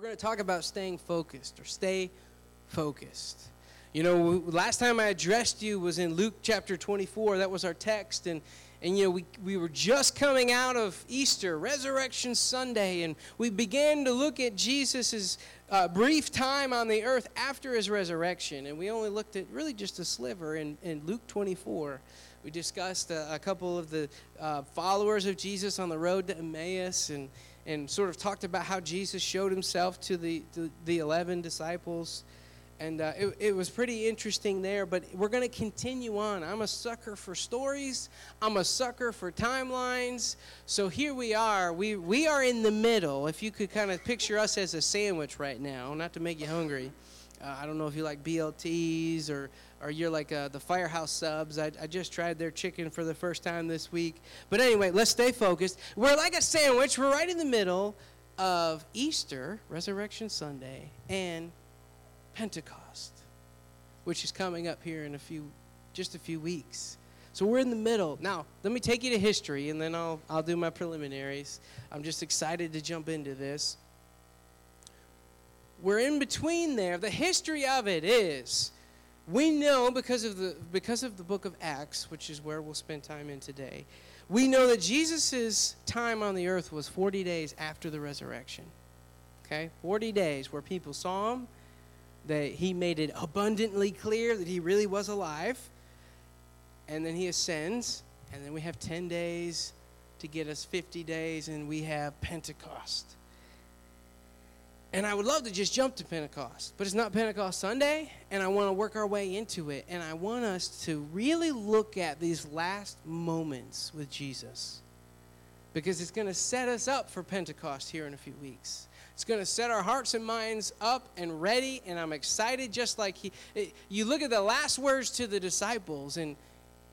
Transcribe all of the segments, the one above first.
we're going to talk about staying focused or stay focused. You know, last time I addressed you was in Luke chapter 24. That was our text. And, and you know, we, we were just coming out of Easter, Resurrection Sunday, and we began to look at Jesus' uh, brief time on the earth after his resurrection. And we only looked at really just a sliver in, in Luke 24. We discussed a, a couple of the uh, followers of Jesus on the road to Emmaus and, and sort of talked about how Jesus showed himself to the, to the 11 disciples. And uh, it, it was pretty interesting there, but we're going to continue on. I'm a sucker for stories, I'm a sucker for timelines. So here we are. We, we are in the middle. If you could kind of picture us as a sandwich right now, not to make you hungry. Uh, I don't know if you like BLTs or, or you're like uh, the Firehouse subs. I, I just tried their chicken for the first time this week. But anyway, let's stay focused. We're like a sandwich. We're right in the middle of Easter, Resurrection Sunday, and Pentecost, which is coming up here in a few, just a few weeks. So we're in the middle. Now, let me take you to history and then I'll, I'll do my preliminaries. I'm just excited to jump into this. We're in between there. The history of it is we know because of the because of the book of Acts, which is where we'll spend time in today. We know that Jesus' time on the earth was 40 days after the resurrection. Okay? 40 days where people saw him, that he made it abundantly clear that he really was alive. And then he ascends, and then we have 10 days to get us 50 days, and we have Pentecost. And I would love to just jump to Pentecost, but it's not Pentecost Sunday, and I want to work our way into it. And I want us to really look at these last moments with Jesus because it's going to set us up for Pentecost here in a few weeks. It's going to set our hearts and minds up and ready, and I'm excited just like he. It, you look at the last words to the disciples, and,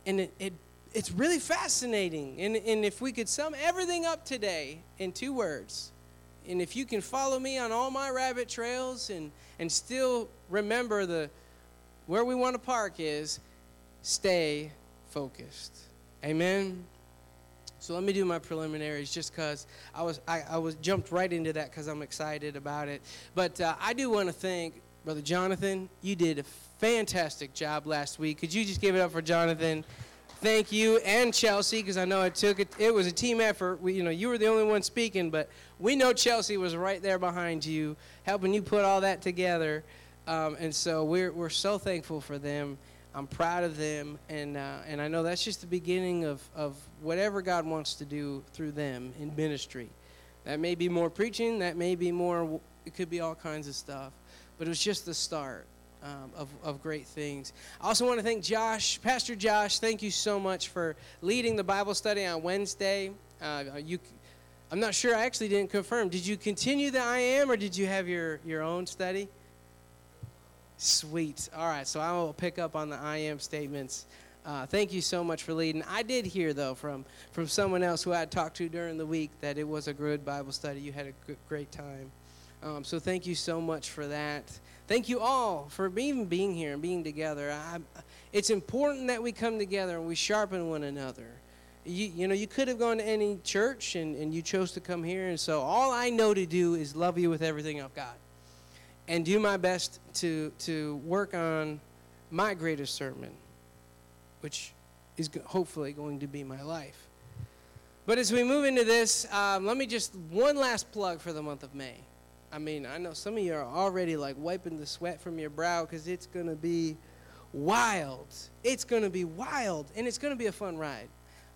and it, it it's really fascinating. And, and if we could sum everything up today in two words, and if you can follow me on all my rabbit trails and, and still remember the where we want to park is stay focused. Amen. So let me do my preliminaries just because I was I, I, was jumped right into that because I'm excited about it. But uh, I do want to thank Brother Jonathan. You did a fantastic job last week. Could you just give it up for Jonathan? Thank you and Chelsea because I know it took it. It was a team effort. We, you know, you were the only one speaking, but we know Chelsea was right there behind you, helping you put all that together. Um, and so we're we're so thankful for them. I'm proud of them, and uh, and I know that's just the beginning of of whatever God wants to do through them in ministry. That may be more preaching. That may be more. It could be all kinds of stuff, but it was just the start. Um, of, of great things. I also want to thank Josh, Pastor Josh. Thank you so much for leading the Bible study on Wednesday. Uh, you, I'm not sure. I actually didn't confirm. Did you continue the I am, or did you have your your own study? Sweet. All right, so I will pick up on the I am statements. Uh, thank you so much for leading. I did hear though from from someone else who I talked to during the week that it was a good Bible study. You had a great time. Um, so thank you so much for that. Thank you all for even being here and being together. I, it's important that we come together and we sharpen one another. You, you know, you could have gone to any church and, and you chose to come here. And so all I know to do is love you with everything I've got and do my best to, to work on my greatest sermon, which is hopefully going to be my life. But as we move into this, um, let me just one last plug for the month of May. I mean, I know some of you are already like wiping the sweat from your brow because it's going to be wild. It's going to be wild, and it's going to be a fun ride.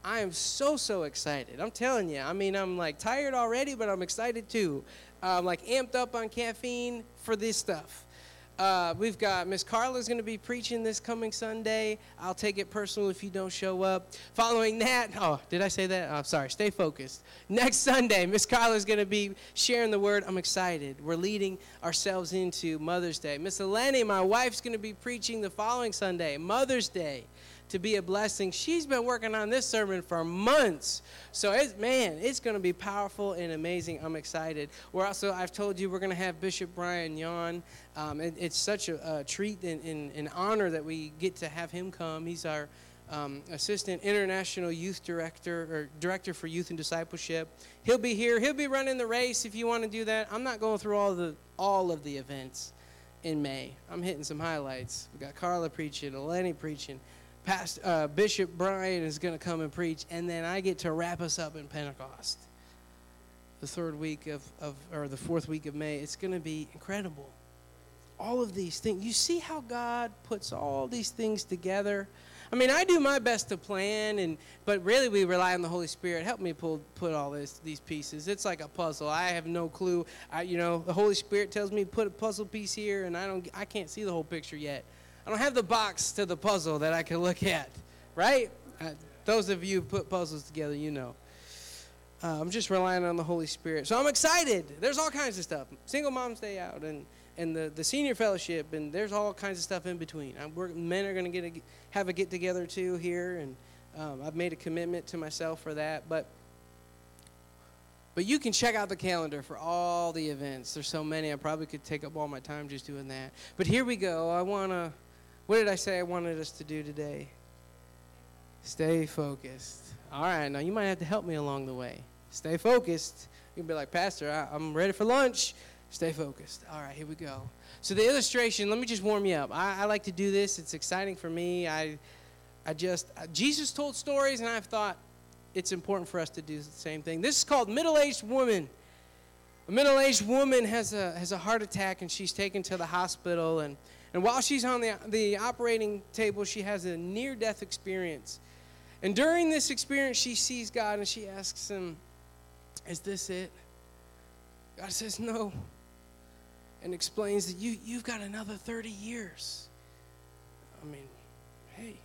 I am so, so excited. I'm telling you. I mean, I'm like tired already, but I'm excited too. I'm like amped up on caffeine for this stuff. Uh, we've got Miss Carla's going to be preaching this coming Sunday. I'll take it personal if you don't show up. Following that, oh, did I say that? I'm oh, sorry. Stay focused. Next Sunday, Miss Carla's going to be sharing the word. I'm excited. We're leading ourselves into Mother's Day. Miss Eleni, my wife's going to be preaching the following Sunday, Mother's Day to be a blessing. She's been working on this sermon for months. So, it's, man, it's going to be powerful and amazing. I'm excited. We're also, I've told you, we're going to have Bishop Brian Yon. Um, it, it's such a, a treat and, and, honor that we get to have him come. He's our um, assistant international youth director or director for youth and discipleship. He'll be here. He'll be running the race if you want to do that. I'm not going through all the all of the events in May. I'm hitting some highlights. We got Carla preaching, Eleni preaching, Past uh, Bishop Brian is going to come and preach, and then I get to wrap us up in Pentecost, the third week of, of or the fourth week of May. It's going to be incredible. All of these things. You see how God puts all these things together. I mean, I do my best to plan, and but really we rely on the Holy Spirit. Help me pull put all this these pieces. It's like a puzzle. I have no clue. I, you know, the Holy Spirit tells me put a puzzle piece here, and I don't. I can't see the whole picture yet. I don't have the box to the puzzle that I can look at, right? Uh, those of you who put puzzles together, you know. Uh, I'm just relying on the Holy Spirit. So I'm excited. There's all kinds of stuff. Single Moms Day Out and and the, the senior fellowship, and there's all kinds of stuff in between. I'm, men are going to get a, have a get together too here, and um, I've made a commitment to myself for that. But but you can check out the calendar for all the events. There's so many. I probably could take up all my time just doing that. But here we go. I want to. What did I say I wanted us to do today? Stay focused. All right. Now you might have to help me along the way. Stay focused. You can be like, Pastor, I, I'm ready for lunch. Stay focused. All right, here we go. So the illustration, let me just warm you up. I, I like to do this. It's exciting for me. I, I just uh, Jesus told stories, and I've thought it's important for us to do the same thing. This is called middle-aged woman. A middle-aged woman has a has a heart attack, and she's taken to the hospital. and And while she's on the the operating table, she has a near-death experience. And during this experience, she sees God, and she asks him, "Is this it?" God says, "No." and explains that you, you've got another 30 years. I mean, hey.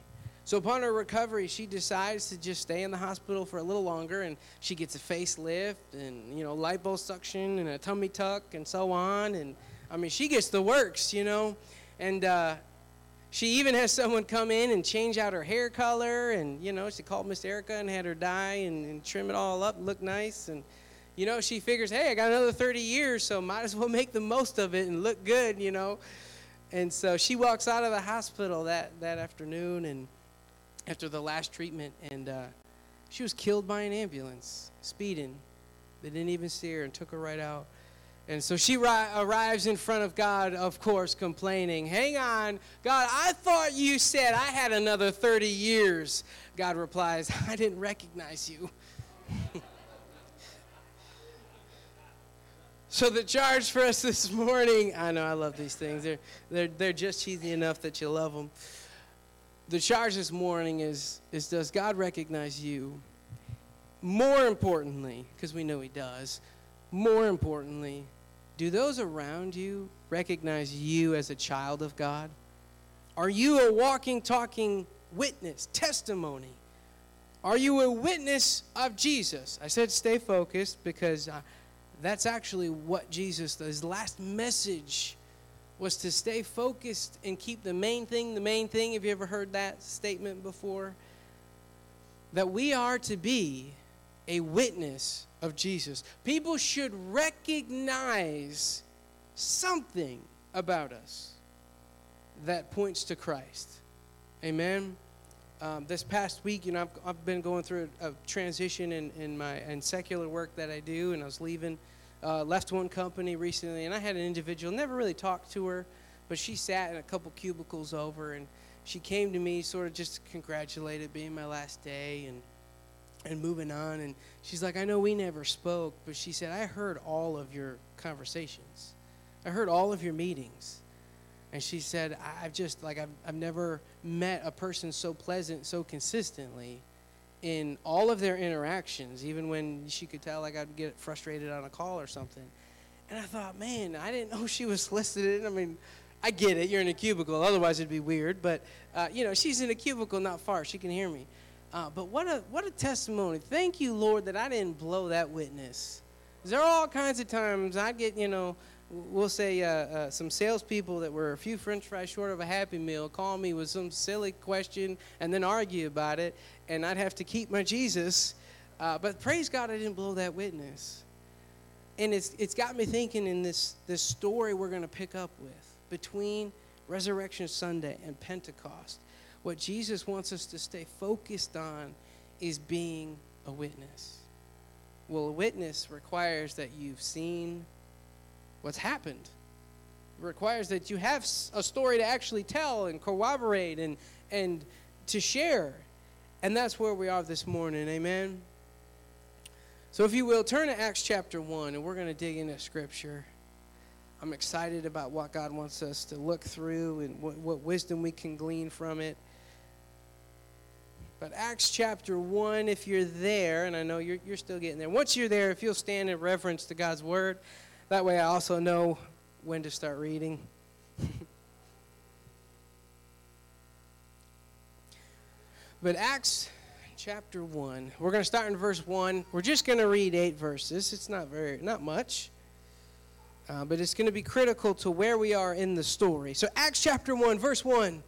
So upon her recovery, she decides to just stay in the hospital for a little longer, and she gets a facelift and you know liposuction and a tummy tuck and so on. And I mean, she gets the works, you know. And uh, she even has someone come in and change out her hair color, and you know, she called Miss Erica and had her dye and, and trim it all up, look nice, and you know, she figures, hey, I got another 30 years, so might as well make the most of it and look good, you know. And so she walks out of the hospital that, that afternoon and after the last treatment, and uh, she was killed by an ambulance, speeding. They didn't even see her and took her right out. And so she ri- arrives in front of God, of course, complaining, Hang on, God, I thought you said I had another 30 years. God replies, I didn't recognize you. So the charge for us this morning, I know I love these things. They're, they're, they're just cheesy enough that you love them. The charge this morning is, is does God recognize you? More importantly, because we know he does, more importantly, do those around you recognize you as a child of God? Are you a walking, talking witness, testimony? Are you a witness of Jesus? I said stay focused because uh, that's actually what Jesus, his last message was to stay focused and keep the main thing the main thing. Have you ever heard that statement before? That we are to be a witness of Jesus. People should recognize something about us that points to Christ. Amen. Um, this past week, you know, I've, I've been going through a, a, transition in, in my in secular work that I do, and I was leaving, uh, left one company recently, and I had an individual, never really talked to her, but she sat in a couple cubicles over, and she came to me, sort of just congratulated being my last day, and and moving on, and she's like, I know we never spoke, but she said I heard all of your conversations, I heard all of your meetings. And she said, I've just, like, I've, I've never met a person so pleasant so consistently in all of their interactions, even when she could tell, like, I'd get frustrated on a call or something. And I thought, man, I didn't know she was solicited. I mean, I get it. You're in a cubicle. Otherwise, it'd be weird. But, uh, you know, she's in a cubicle not far. She can hear me. Uh, but what a, what a testimony. Thank you, Lord, that I didn't blow that witness. There are all kinds of times I get, you know, we'll say uh, uh, some salespeople that were a few French fries short of a Happy Meal call me with some silly question and then argue about it, and I'd have to keep my Jesus. Uh, but praise God, I didn't blow that witness. And it's, it's got me thinking in this, this story we're going to pick up with between Resurrection Sunday and Pentecost. What Jesus wants us to stay focused on is being a witness. Well, a witness requires that you've seen what's happened. It requires that you have a story to actually tell and corroborate and, and to share. And that's where we are this morning. Amen. So, if you will, turn to Acts chapter 1, and we're going to dig into Scripture. I'm excited about what God wants us to look through and what, what wisdom we can glean from it. But Acts chapter 1, if you're there, and I know you're, you're still getting there, once you're there, if you'll stand in reverence to God's word, that way I also know when to start reading. but Acts chapter 1. We're going to start in verse 1. We're just going to read eight verses. It's not very, not much. Uh, but it's going to be critical to where we are in the story. So, Acts chapter 1, verse 1.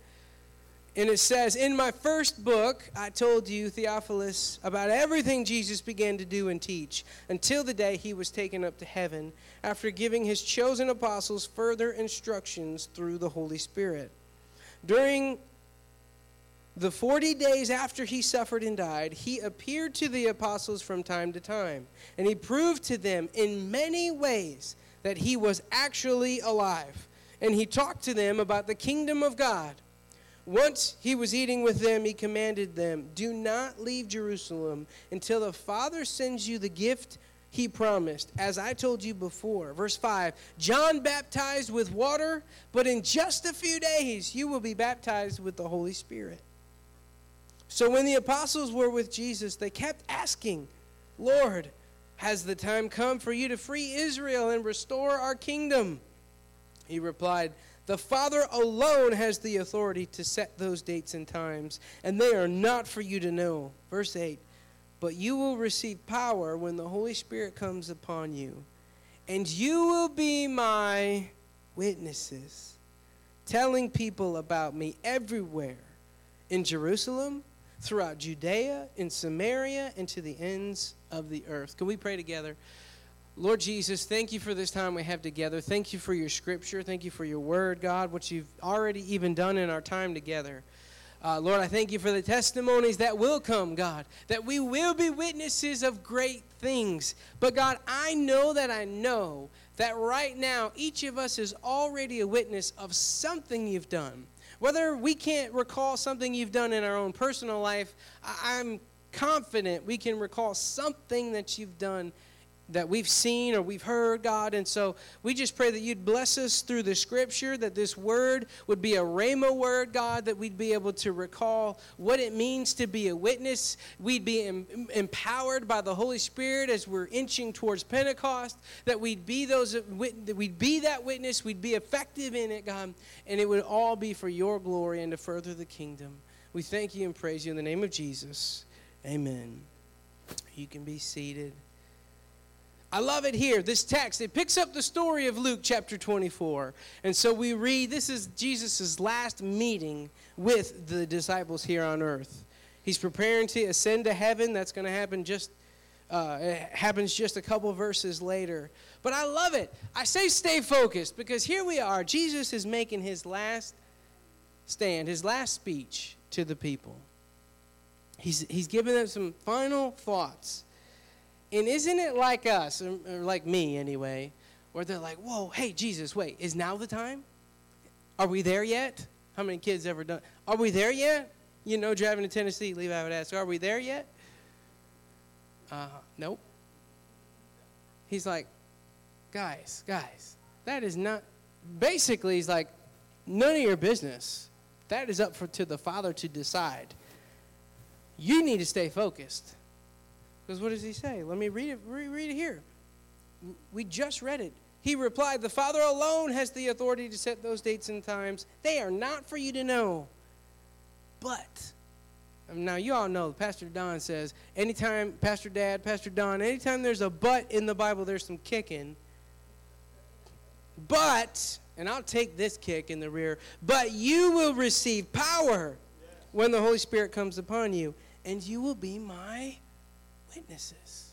And it says, In my first book, I told you, Theophilus, about everything Jesus began to do and teach until the day he was taken up to heaven, after giving his chosen apostles further instructions through the Holy Spirit. During the 40 days after he suffered and died, he appeared to the apostles from time to time, and he proved to them in many ways that he was actually alive. And he talked to them about the kingdom of God. Once he was eating with them, he commanded them, Do not leave Jerusalem until the Father sends you the gift he promised, as I told you before. Verse 5 John baptized with water, but in just a few days you will be baptized with the Holy Spirit. So when the apostles were with Jesus, they kept asking, Lord, has the time come for you to free Israel and restore our kingdom? He replied, The Father alone has the authority to set those dates and times, and they are not for you to know. Verse 8 But you will receive power when the Holy Spirit comes upon you, and you will be my witnesses, telling people about me everywhere in Jerusalem throughout Judea, in Samaria, and to the ends of the earth. Can we pray together? Lord Jesus, thank you for this time we have together. Thank you for your scripture. Thank you for your word, God, what you've already even done in our time together. Uh, Lord, I thank you for the testimonies that will come, God, that we will be witnesses of great things. But God, I know that I know that right now each of us is already a witness of something you've done. Whether we can't recall something you've done in our own personal life, I'm confident we can recall something that you've done that we've seen or we've heard, God. And so we just pray that you'd bless us through the scripture, that this word would be a rhema word, God, that we'd be able to recall what it means to be a witness. We'd be em- empowered by the Holy Spirit as we're inching towards Pentecost, that we'd be those that we'd be that witness, we'd be effective in it, God, and it would all be for your glory and to further the kingdom. We thank you and praise you in the name of Jesus. Amen. You can be seated. I love it here. This text, it picks up the story of Luke chapter 24. And so we read this is Jesus' last meeting with the disciples here on earth. He's preparing to ascend to heaven. That's going to happen just uh, it happens just a couple verses later. But I love it. I say stay focused because here we are. Jesus is making his last stand, his last speech to the people. He's, he's giving them some final thoughts. And isn't it like us, or like me anyway, where they're like, whoa, hey, Jesus, wait, is now the time? Are we there yet? How many kids ever done? Are we there yet? You know, driving to Tennessee, leave I would ask, are we there yet? Uh, nope. He's like, guys, guys, that is not, basically, he's like, none of your business. That is up for to the Father to decide. You need to stay focused. Because what does he say? Let me read it, reread it here. We just read it. He replied, The Father alone has the authority to set those dates and times. They are not for you to know. But, um, now you all know, Pastor Don says, anytime, Pastor Dad, Pastor Don, anytime there's a but in the Bible, there's some kicking. But, and I'll take this kick in the rear, but you will receive power when the Holy Spirit comes upon you and you will be my witnesses.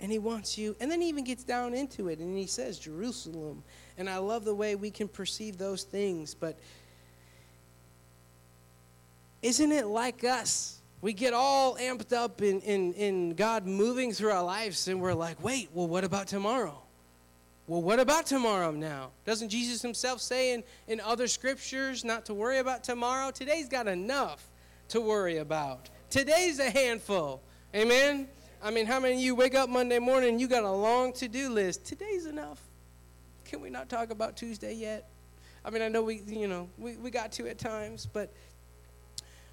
And he wants you, and then he even gets down into it and he says, Jerusalem. And I love the way we can perceive those things, but isn't it like us? We get all amped up in, in, in God moving through our lives, and we're like, wait, well, what about tomorrow? Well, what about tomorrow now? Doesn't Jesus himself say in, in other scriptures not to worry about tomorrow? Today's got enough to worry about. Today's a handful. Amen? I mean, how many of you wake up Monday morning you got a long to do list? Today's enough. Can we not talk about Tuesday yet? I mean, I know we, you know, we, we got to at times, but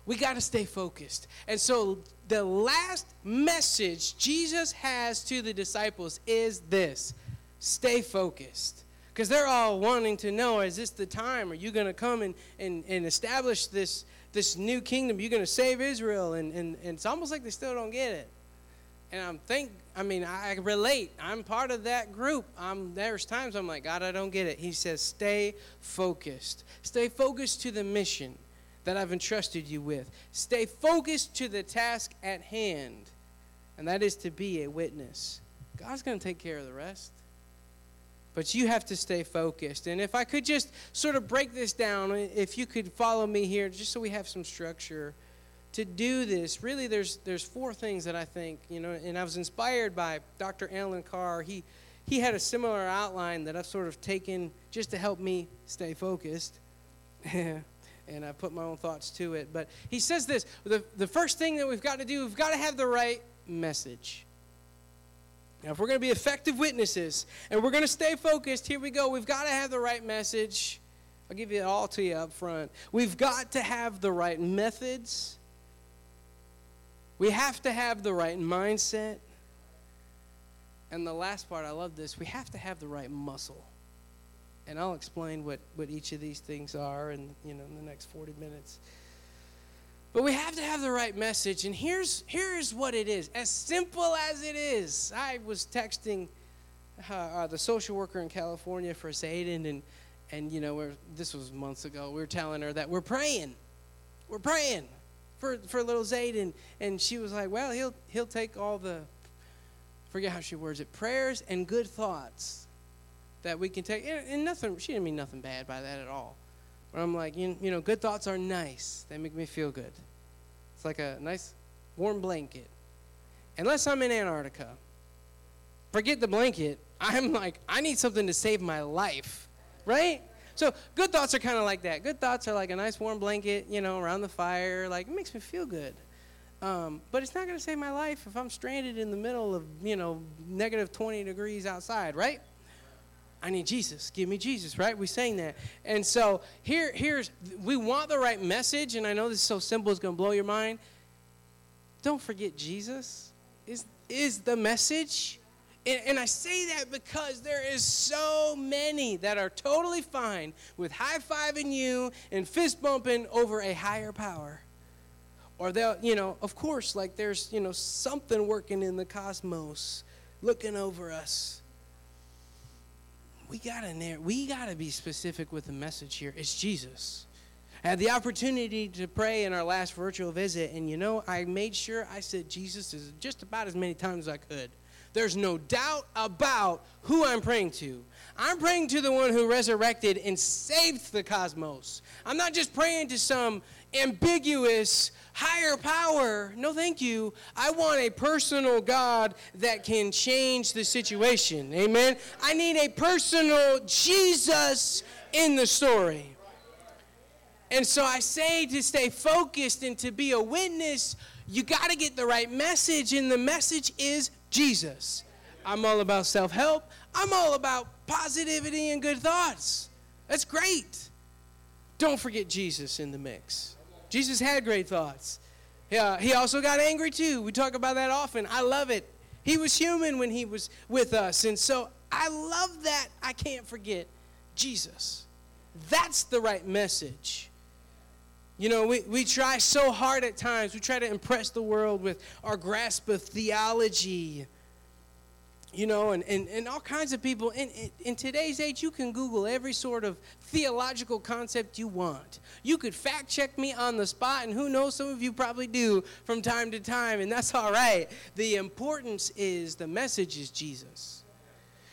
we got to stay focused. And so the last message Jesus has to the disciples is this stay focused. Because they're all wanting to know is this the time? Are you going to come and, and, and establish this, this new kingdom? You're going to save Israel? And, and, and it's almost like they still don't get it. And I'm think I mean I relate. I'm part of that group. I'm there's times I'm like God I don't get it. He says stay focused. Stay focused to the mission that I've entrusted you with. Stay focused to the task at hand. And that is to be a witness. God's going to take care of the rest. But you have to stay focused. And if I could just sort of break this down, if you could follow me here, just so we have some structure to do this, really there's there's four things that I think, you know, and I was inspired by Dr. Alan Carr. He he had a similar outline that I've sort of taken just to help me stay focused. and I put my own thoughts to it. But he says this the, the first thing that we've got to do, we've got to have the right message. Now, if we're going to be effective witnesses and we're going to stay focused, here we go. We've got to have the right message. I'll give it all to you up front. We've got to have the right methods. We have to have the right mindset. And the last part, I love this, we have to have the right muscle. And I'll explain what, what each of these things are in, you know, in the next 40 minutes. But we have to have the right message. And here's, here's what it is as simple as it is. I was texting uh, uh, the social worker in California for Zayden, and, and you know, this was months ago. We were telling her that we're praying. We're praying for, for little Zayden. And she was like, well, he'll, he'll take all the, forget how she words it, prayers and good thoughts that we can take. And, and nothing, she didn't mean nothing bad by that at all. But I'm like, you, you know, good thoughts are nice. They make me feel good. It's like a nice warm blanket. Unless I'm in Antarctica, forget the blanket. I'm like, I need something to save my life, right? So good thoughts are kind of like that. Good thoughts are like a nice warm blanket, you know, around the fire. Like it makes me feel good. Um, but it's not going to save my life if I'm stranded in the middle of, you know, negative 20 degrees outside, right? I need Jesus. Give me Jesus, right? We sang that. And so here, here's, we want the right message, and I know this is so simple, it's going to blow your mind. Don't forget Jesus is, is the message. And, and I say that because there is so many that are totally fine with high-fiving you and fist bumping over a higher power. Or they'll, you know, of course, like there's, you know, something working in the cosmos looking over us we gotta we gotta be specific with the message here. It's Jesus. I had the opportunity to pray in our last virtual visit, and you know, I made sure I said Jesus is just about as many times as I could. There's no doubt about who I'm praying to. I'm praying to the one who resurrected and saved the cosmos. I'm not just praying to some ambiguous higher power. No, thank you. I want a personal God that can change the situation. Amen. I need a personal Jesus in the story. And so I say to stay focused and to be a witness, you got to get the right message, and the message is Jesus. I'm all about self help, I'm all about positivity and good thoughts. That's great. Don't forget Jesus in the mix. Jesus had great thoughts. Yeah, he also got angry too. We talk about that often. I love it. He was human when he was with us. And so I love that. I can't forget Jesus. That's the right message. You know, we, we try so hard at times. We try to impress the world with our grasp of theology you know, and, and, and all kinds of people. In, in, in, today's age, you can Google every sort of theological concept you want. You could fact check me on the spot, and who knows, some of you probably do from time to time, and that's all right. The importance is the message is Jesus.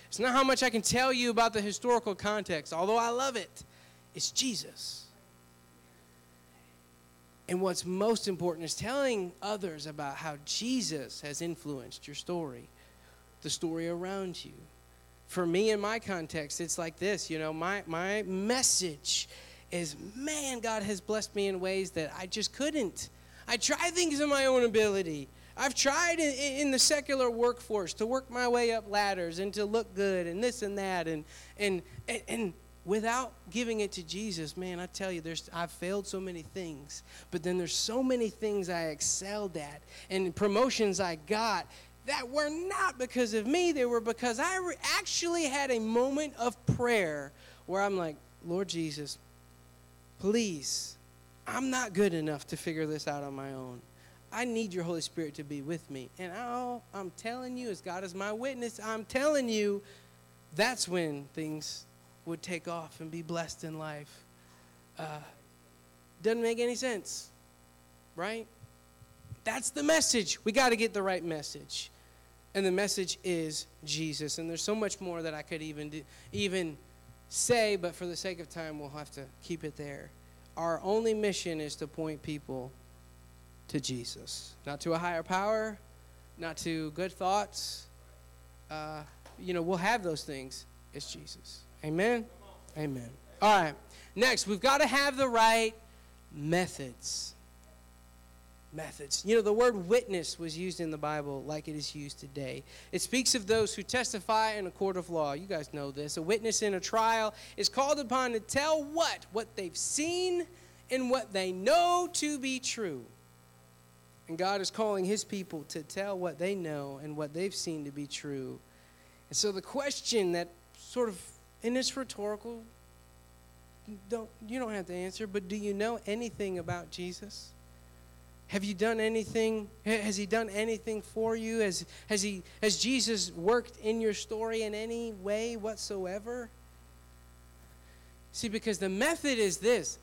It's not how much I can tell you about the historical context, although I love it. It's Jesus. And what's most important is telling others about how Jesus has influenced your story, the story around you. For me, in my context, it's like this you know, my, my message is man, God has blessed me in ways that I just couldn't. I try things in my own ability. I've tried in, in, the secular workforce to work my way up ladders and to look good and this and that and and and, and without giving it to Jesus, man, I tell you, there's I've failed so many things, but then there's so many things I excelled at and promotions I got that were not because of me. They were because I re- actually had a moment of prayer where I'm like, Lord Jesus, please, I'm not good enough to figure this out on my own. I need your Holy Spirit to be with me. And all I'm telling you, as God is my witness, I'm telling you, that's when things would take off and be blessed in life. Uh, doesn't make any sense, right? That's the message. We got to get the right message. And the message is Jesus. And there's so much more that I could even do, even say, but for the sake of time, we'll have to keep it there. Our only mission is to point people to Jesus, not to a higher power, not to good thoughts. Uh, you know, we'll have those things. It's Jesus. Amen? Amen. All right. Next, we've got to have the right methods. Methods. You know, the word witness was used in the Bible like it is used today. It speaks of those who testify in a court of law. You guys know this. A witness in a trial is called upon to tell what? What they've seen and what they know to be true. And God is calling his people to tell what they know and what they've seen to be true. And so the question that sort of, and it's rhetorical, don't, you don't have to answer, but do you know anything about Jesus? Have you done anything? Has he done anything for you? Has, has, he, has Jesus worked in your story in any way whatsoever? See, because the method is this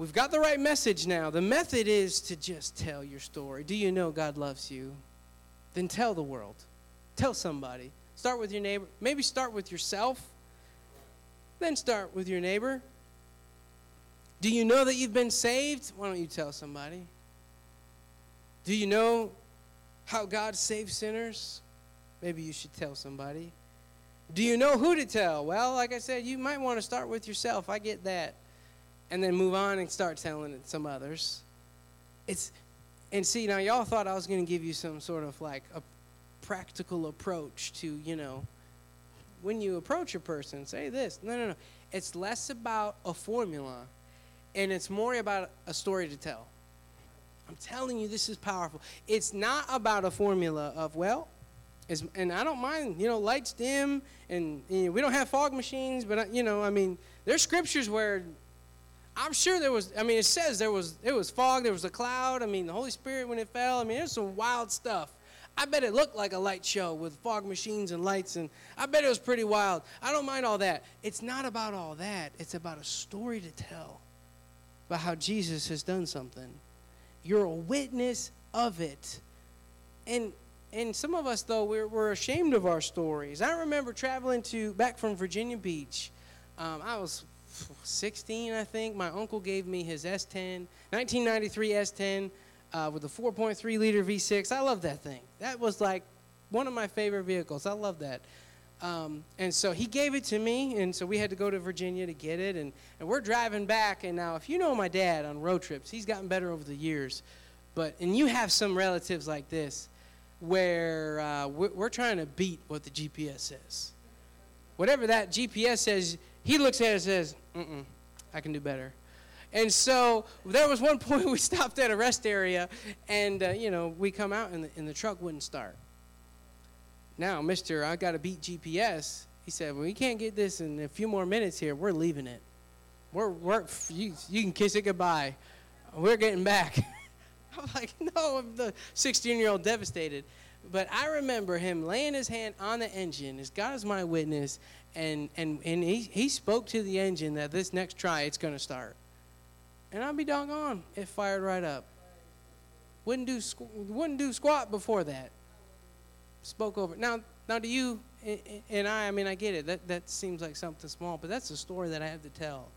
We've got the right message now. The method is to just tell your story. Do you know God loves you? Then tell the world. Tell somebody. Start with your neighbor. Maybe start with yourself. Then start with your neighbor. Do you know that you've been saved? Why don't you tell somebody? Do you know how God saves sinners? Maybe you should tell somebody. Do you know who to tell? Well, like I said, you might want to start with yourself. I get that and then move on and start telling it some others. It's and see now y'all thought I was going to give you some sort of like a practical approach to, you know, when you approach a person, say this. No, no, no. It's less about a formula and it's more about a story to tell. I'm telling you this is powerful. It's not about a formula of well, and I don't mind, you know, lights dim, and we don't have fog machines, but you know, I mean, there's scriptures where I'm sure there was, I mean, it says there was, it was fog, there was a cloud. I mean, the Holy Spirit when it fell, I mean, there's some wild stuff. I bet it looked like a light show with fog machines and lights, and I bet it was pretty wild. I don't mind all that. It's not about all that, it's about a story to tell about how Jesus has done something. You're a witness of it. And and some of us though we're, we're ashamed of our stories. I remember traveling to back from Virginia Beach. Um, I was 16, I think, my uncle gave me his S10, 1993 S10 uh, with a 4.3 liter V6. I love that thing. That was like one of my favorite vehicles. I love that. Um, and so he gave it to me, and so we had to go to Virginia to get it. And, and we're driving back. And now, if you know my dad on road trips, he's gotten better over the years. But, and you have some relatives like this where uh, we're, we're trying to beat what the GPS says. Whatever that GPS says, he looks at it and says, Mm-mm, I can do better. And so there was one point we stopped at a rest area, and uh, you know we come out and the, and the truck wouldn't start. Now, Mister, I got to beat GPS. He said, "Well, we can't get this in a few more minutes here. We're leaving it. We're, we're you, you can kiss it goodbye. We're getting back." I'm like, "No!" I'm the 16-year-old devastated. But I remember him laying his hand on the engine, as God is my witness, and and and he, he spoke to the engine that this next try it's going to start and i'd be doggone it fired right up wouldn't do wouldn't do squat before that spoke over now now do you and i i mean i get it that that seems like something small but that's a story that i have to tell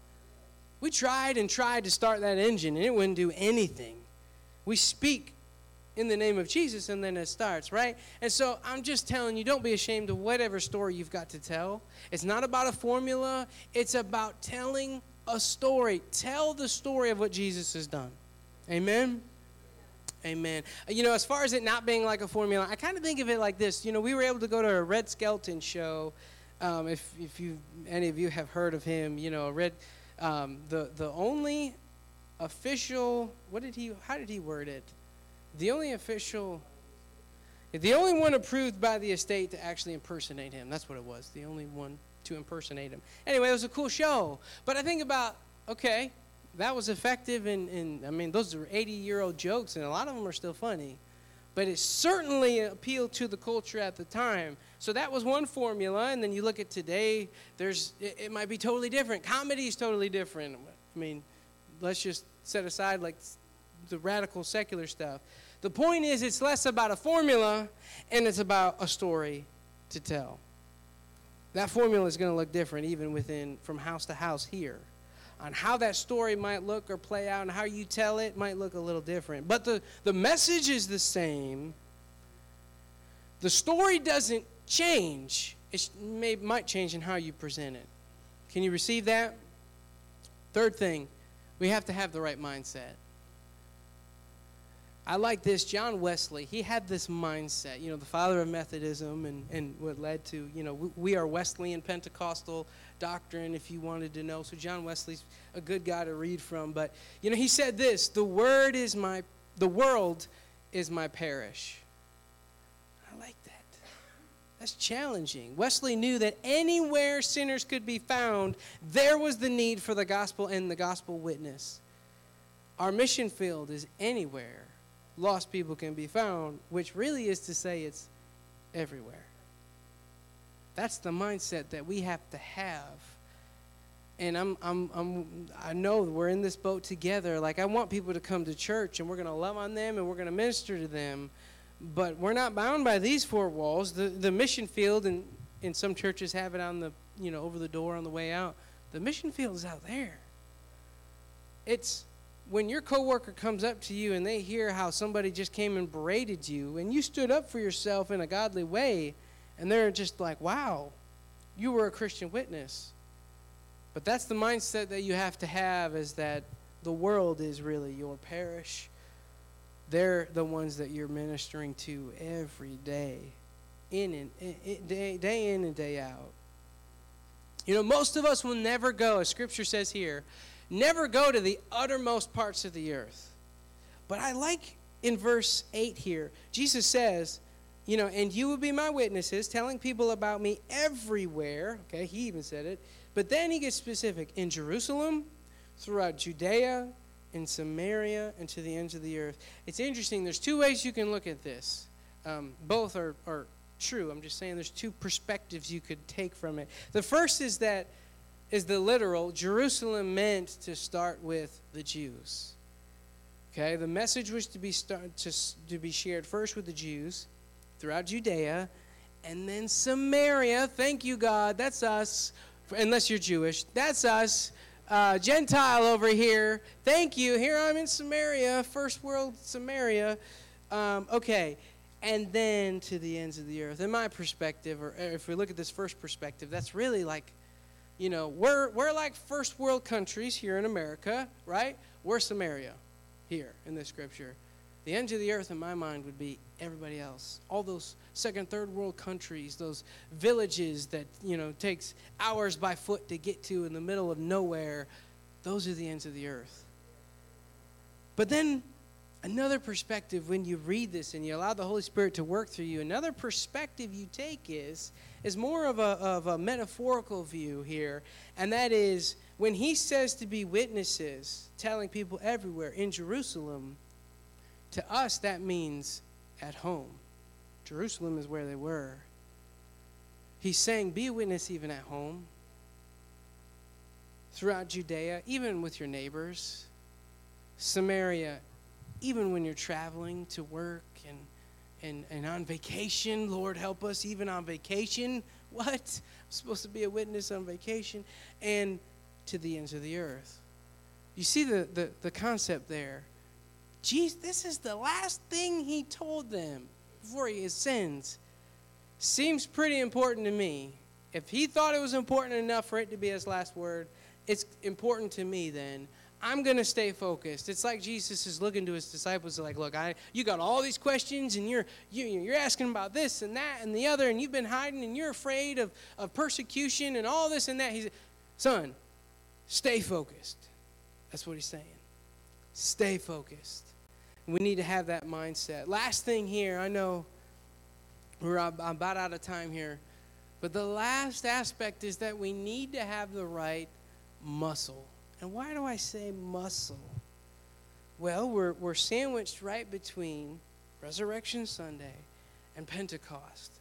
We tried and tried to start that engine, and it wouldn't do anything. We speak in the name of Jesus, and then it starts, right? And so I'm just telling you, don't be ashamed of whatever story you've got to tell. It's not about a formula, it's about telling a story. Tell the story of what Jesus has done. Amen? Amen. You know, as far as it not being like a formula, I kind of think of it like this. You know, we were able to go to a Red Skelton show. Um, if if you any of you have heard of him, you know, Red, um, the the only official. What did he? How did he word it? The only official. The only one approved by the estate to actually impersonate him. That's what it was. The only one to impersonate him. Anyway, it was a cool show. But I think about okay, that was effective and, I mean those are 80 year old jokes and a lot of them are still funny but it certainly appealed to the culture at the time. So that was one formula and then you look at today there's it, it might be totally different. Comedy is totally different. I mean let's just set aside like the radical secular stuff. The point is it's less about a formula and it's about a story to tell. That formula is going to look different even within from house to house here on how that story might look or play out and how you tell it might look a little different. But the, the message is the same. The story doesn't change, it may, might change in how you present it. Can you receive that? Third thing, we have to have the right mindset. I like this. John Wesley, he had this mindset, you know, the father of Methodism and, and what led to, you know, we, we are Wesleyan Pentecostal doctrine if you wanted to know. So John Wesley's a good guy to read from. But, you know, he said this the word is my, the world is my parish. I like that. That's challenging. Wesley knew that anywhere sinners could be found, there was the need for the gospel and the gospel witness. Our mission field is anywhere lost people can be found, which really is to say it's everywhere. That's the mindset that we have to have. And I'm, I'm, I'm, I know we're in this boat together. Like, I want people to come to church and we're going to love on them and we're going to minister to them. But we're not bound by these four walls. The, the mission field, and, and some churches have it on the, you know, over the door on the way out. The mission field is out there. It's, when your coworker comes up to you and they hear how somebody just came and berated you and you stood up for yourself in a godly way and they're just like wow you were a christian witness. But that's the mindset that you have to have is that the world is really your parish. They're the ones that you're ministering to every day in and day, day in and day out. You know most of us will never go as scripture says here never go to the uttermost parts of the earth. But I like in verse 8 here, Jesus says, you know, and you will be my witnesses, telling people about me everywhere. Okay, he even said it. But then he gets specific in Jerusalem, throughout Judea, in Samaria, and to the ends of the earth. It's interesting. There's two ways you can look at this. Um, both are, are true. I'm just saying there's two perspectives you could take from it. The first is that is the literal. Jerusalem meant to start with the Jews. Okay, the message was to be start, to, to be shared first with the Jews throughout Judea, and then Samaria. Thank you, God. That's us. Unless you're Jewish, that's us. Uh, Gentile over here. Thank you. Here I'm in Samaria, first world Samaria. Um, okay, and then to the ends of the earth. In my perspective, or if we look at this first perspective, that's really like you know, we're, we're like first world countries here in America, right? We're Samaria here in this scripture. The end of the earth, in my mind, would be everybody else. All those second, third world countries, those villages that, you know, takes hours by foot to get to in the middle of nowhere, those are the ends of the earth. But then another perspective when you read this and you allow the Holy Spirit to work through you, another perspective you take is is more of a, of a metaphorical view here, and that is when he says to be witnesses, telling people everywhere in Jerusalem, to us that means at home. Jerusalem is where they were. He's saying, be a witness even at home, throughout Judea, even with your neighbors, Samaria, even when you're traveling to work and, and, and on vacation. Lord, help us even on vacation. What? I'm supposed to be a witness on vacation. And to the ends of the earth. You see the, the, the concept there. Jesus, this is the last thing he told them before he ascends. Seems pretty important to me. If he thought it was important enough for it to be his last word, it's important to me then. I'm going to stay focused. It's like Jesus is looking to his disciples like, look, I, you got all these questions and you're, you, you're asking about this and that and the other and you've been hiding and you're afraid of, of persecution and all this and that. He's, son, stay focused. That's what he's saying. Stay focused. We need to have that mindset. Last thing here, I know we're about out of time here, but the last aspect is that we need to have the right muscle. And why do I say muscle? Well, we're, we're sandwiched right between Resurrection Sunday and Pentecost.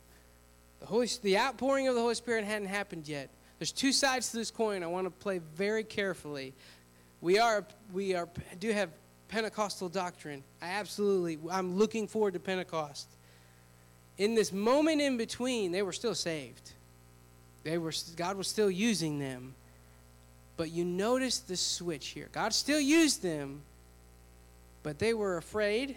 The, Holy, the outpouring of the Holy Spirit hadn't happened yet. There's two sides to this coin I want to play very carefully. We are we are do have Pentecostal doctrine. I absolutely I'm looking forward to Pentecost. In this moment in between, they were still saved. They were God was still using them. But you notice the switch here. God still used them, but they were afraid,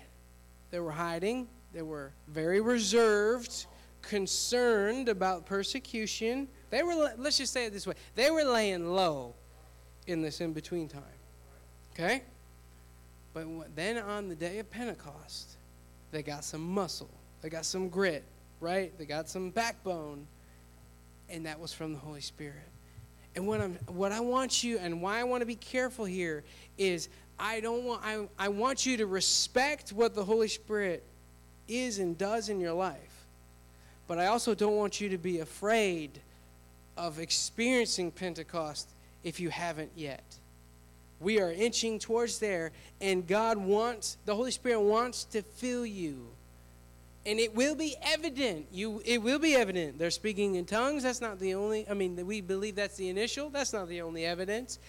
they were hiding, they were very reserved, concerned about persecution. They were, let's just say it this way, they were laying low in this in between time. Okay? But then on the day of Pentecost, they got some muscle, they got some grit, right? They got some backbone, and that was from the Holy Spirit. And what I'm what I want you and why I want to be careful here is I don't want I, I want you to respect what the Holy Spirit is and does in your life. But I also don't want you to be afraid of experiencing Pentecost if you haven't yet. We are inching towards there, and God wants, the Holy Spirit wants to fill you and it will be evident. You it will be evident. They're speaking in tongues. That's not the only i mean we believe that's the initial. That's not the only evidence.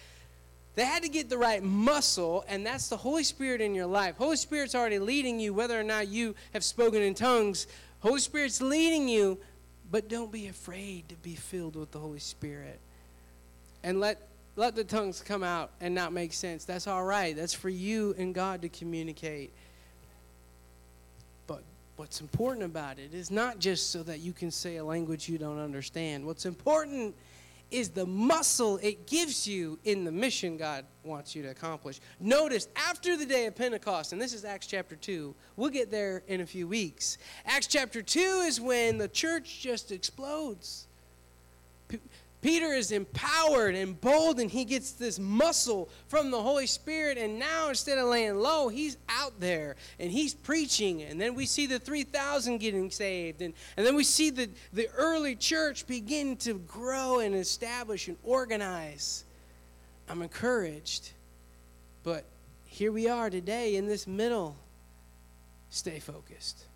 They had to get the right muscle and that's the holy spirit in your life. Holy spirit's already leading you whether or not you have spoken in tongues. Holy spirit's leading you but don't be afraid to be filled with the holy spirit. And let let the tongues come out and not make sense. That's all right. That's for you and god to communicate what's important about it is not just so that you can say a language you don't understand. What's important is the muscle it gives you in the mission God wants you to accomplish. Notice after the day of Pentecost, and this is Acts chapter 2, we'll get there in a few weeks. Acts chapter 2 is when the church just explodes. Peter is empowered and bold, and he gets this muscle from the Holy Spirit. And now, instead of laying low, he's out there and he's preaching. And then we see the 3,000 getting saved. And, and then we see the, the early church begin to grow and establish and organize. I'm encouraged. But here we are today in this middle. Stay focused.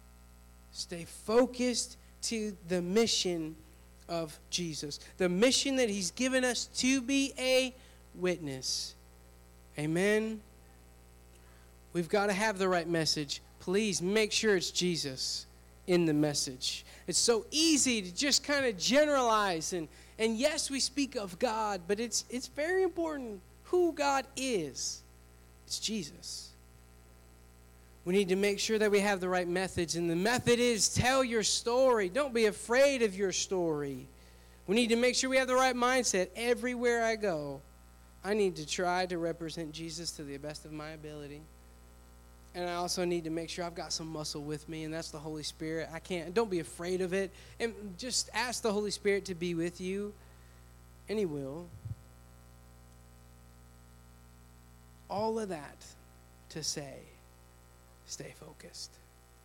Stay focused to the mission of Jesus, the mission that He's given us to be a witness. Amen. We've got to have the right message. Please make sure it's Jesus in the message. It's so easy to just kind of generalize and and yes, we speak of God, but it's it's very important who God is. It's Jesus. We need to make sure that we have the right methods. And the method is tell your story. Don't be afraid of your story. We need to make sure we have the right mindset everywhere I go. I need to try to represent Jesus to the best of my ability. And I also need to make sure I've got some muscle with me, and that's the Holy Spirit. I can't, don't be afraid of it. And just ask the Holy Spirit to be with you, and He will. All of that to say, stay focused.